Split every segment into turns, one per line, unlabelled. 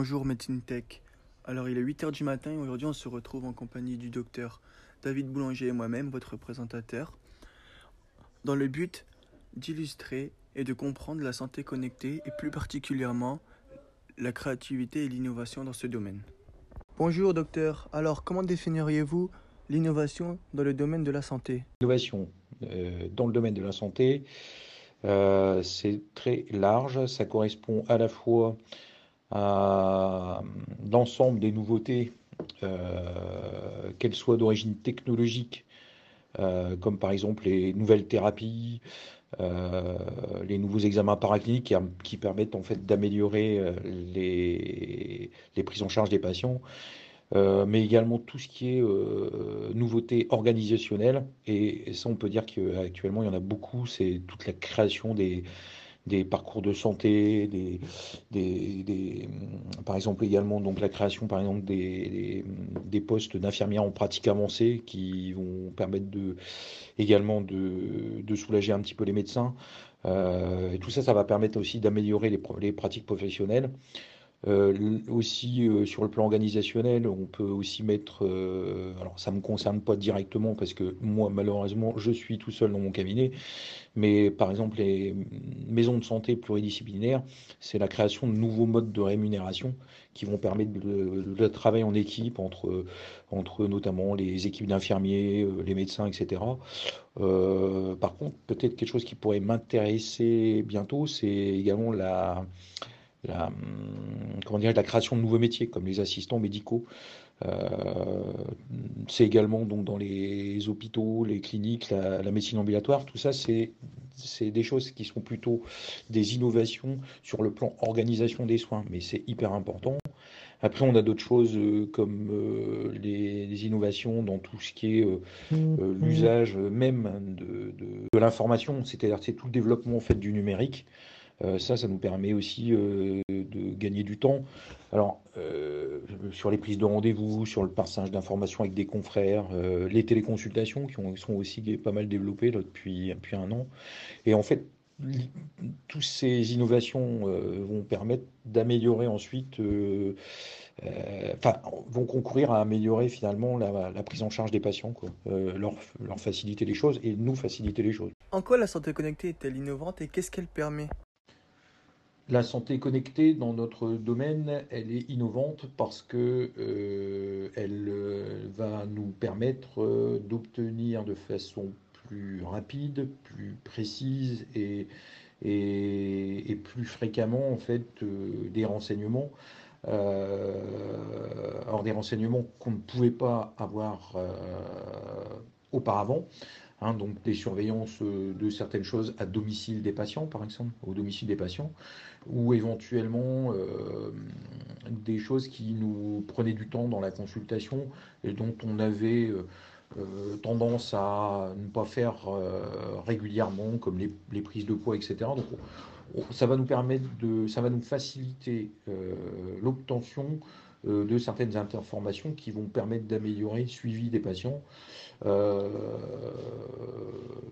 Bonjour Médecine Tech. Alors il est 8h du matin et aujourd'hui on se retrouve en compagnie du docteur David Boulanger et moi-même, votre présentateur, dans le but d'illustrer et de comprendre la santé connectée et plus particulièrement la créativité et l'innovation dans ce domaine. Bonjour docteur, alors comment définiriez-vous l'innovation dans le domaine de la santé?
L'innovation euh, dans le domaine de la santé, euh, c'est très large, ça correspond à la fois à l'ensemble des nouveautés, euh, qu'elles soient d'origine technologique, comme par exemple les nouvelles thérapies, les nouveaux examens paracliniques qui, permettent en fait d'améliorer les, les, prises en charge des patients euh, mais également tout ce qui est euh, nouveauté organisationnelle. Et, ça, on peut dire qu'actuellement, il y en a beaucoup. C'est toute la création des, des parcours de santé, des, par exemple également donc la création par exemple des, des postes d'infirmières en pratique avancée qui vont permettre également de, soulager un petit peu les médecins. Euh, tout ça, ça va permettre aussi d'améliorer les pratiques professionnelles. Euh, aussi euh, sur le plan organisationnel, on peut aussi mettre, euh, alors ça ne me concerne pas directement parce que moi malheureusement je suis tout seul dans mon cabinet, mais par exemple les maisons de santé pluridisciplinaires, c'est la création de nouveaux modes de rémunération qui vont permettre de, de, travailler en équipe entre, entre notamment les équipes d'infirmiers, les médecins, etc. par contre, peut-être quelque chose qui pourrait m'intéresser bientôt, c'est également la la, la création de nouveaux métiers comme les assistants médicaux. Euh, c'est également donc dans les hôpitaux, les cliniques, la, médecine ambulatoire. Tout ça, c'est des choses qui sont plutôt des innovations sur le plan organisation des soins, mais c'est hyper important. Après, on a d'autres choses euh, comme euh, les, innovations dans tout ce qui est mmh. l'usage même de, de l'information, c'est-à-dire c'est tout le développement en fait du numérique. Euh, ça, ça nous permet aussi euh, de gagner du temps. Alors, euh, sur les prises de rendez-vous, sur le passage d'informations avec des confrères, les téléconsultations qui ont, sont aussi pas mal développées depuis, un an. Et en fait, toutes ces innovations vont permettre d'améliorer ensuite, vont concourir à améliorer finalement la, prise en charge des patients, leur faciliter les choses et nous faciliter les choses.
En quoi la santé connectée est-elle innovante et qu'est-ce qu'elle permet?
La santé connectée dans notre domaine, elle est innovante parce que euh, elle euh, va nous permettre euh, d'obtenir de façon plus rapide, plus précise et, plus fréquemment des renseignements. alors des renseignements qu'on ne pouvait pas avoir auparavant. Hein, donc des surveillances euh, de certaines choses à domicile des patients, par exemple, au domicile des patients, ou éventuellement euh, des choses qui nous prenaient du temps dans la consultation et dont on avait euh, tendance à ne pas faire régulièrement, comme les, prises de poids, etc. Donc ça va nous permettre de, ça va nous faciliter l'obtention de certaines informations qui vont permettre d'améliorer le suivi des patients. Euh,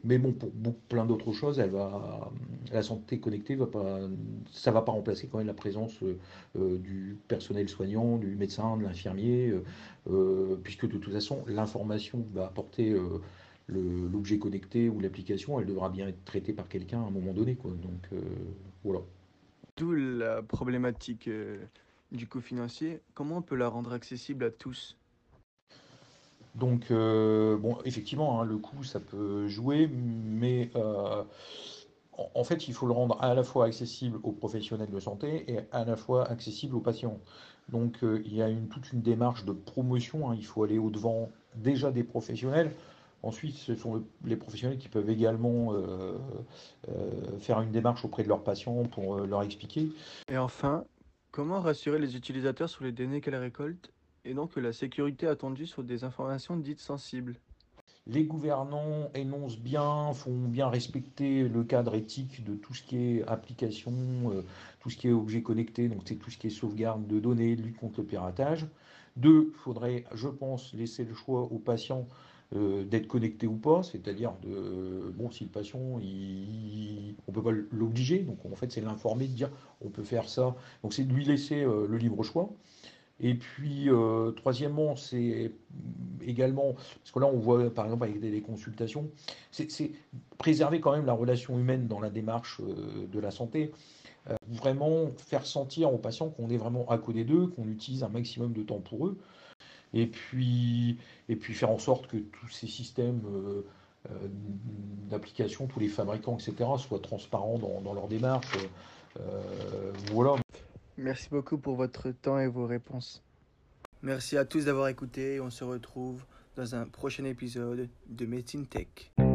mais bon, pour plein d'autres choses, la santé connectée va pas, ça va pas remplacer quand même la présence euh, du personnel soignant, du médecin, de l'infirmier, euh, puisque de toute façon, l'information va apporter l'objet connecté ou l'application, elle devra bien être traitée par quelqu'un à un moment donné. Quoi. Donc voilà.
D'où la problématique du coût financier. Comment on peut la rendre accessible à tous?
Donc, euh, bon, effectivement, hein, le coût, ça peut jouer, mais euh, en, fait, il faut le rendre à la fois accessible aux professionnels de santé et à la fois accessible aux patients. Donc, euh, il y a une, toute une démarche de promotion. Hein. il faut aller au-devant déjà des professionnels. Ensuite, ce sont les professionnels qui peuvent également faire une démarche auprès de leurs patients pour leur expliquer.
Et enfin, comment rassurer les utilisateurs sur les données qu'elles récoltent et donc la sécurité attendue sur des informations dites sensibles?
Les gouvernants énoncent bien, font bien respecter le cadre éthique de tout ce qui est application, euh, tout ce qui est objet connecté, donc c'est tout ce qui est sauvegarde de données, lutte contre le piratage. Deux, il faudrait, je pense, laisser le choix aux patients d'être connecté ou pas, c'est-à-dire de bon si le patient il, on peut pas l'obliger, donc en fait c'est l'informer de dire on peut faire ça, donc c'est de lui laisser le libre choix. Et puis, euh, troisièmement, c'est également, parce que là, on voit par exemple avec des, consultations, c'est préserver quand même la relation humaine dans la démarche euh, de la santé. Euh, vraiment faire sentir aux patients qu'on est vraiment à côté d'eux, qu'on utilise un maximum de temps pour eux. Et puis, et puis faire en sorte que tous ces systèmes d'application, tous les fabricants, etc., soient transparents dans, dans leur démarche. voilà.
Merci beaucoup pour votre temps et vos réponses. Merci à tous d'avoir écouté. On se retrouve dans un prochain épisode de Médecine Tech.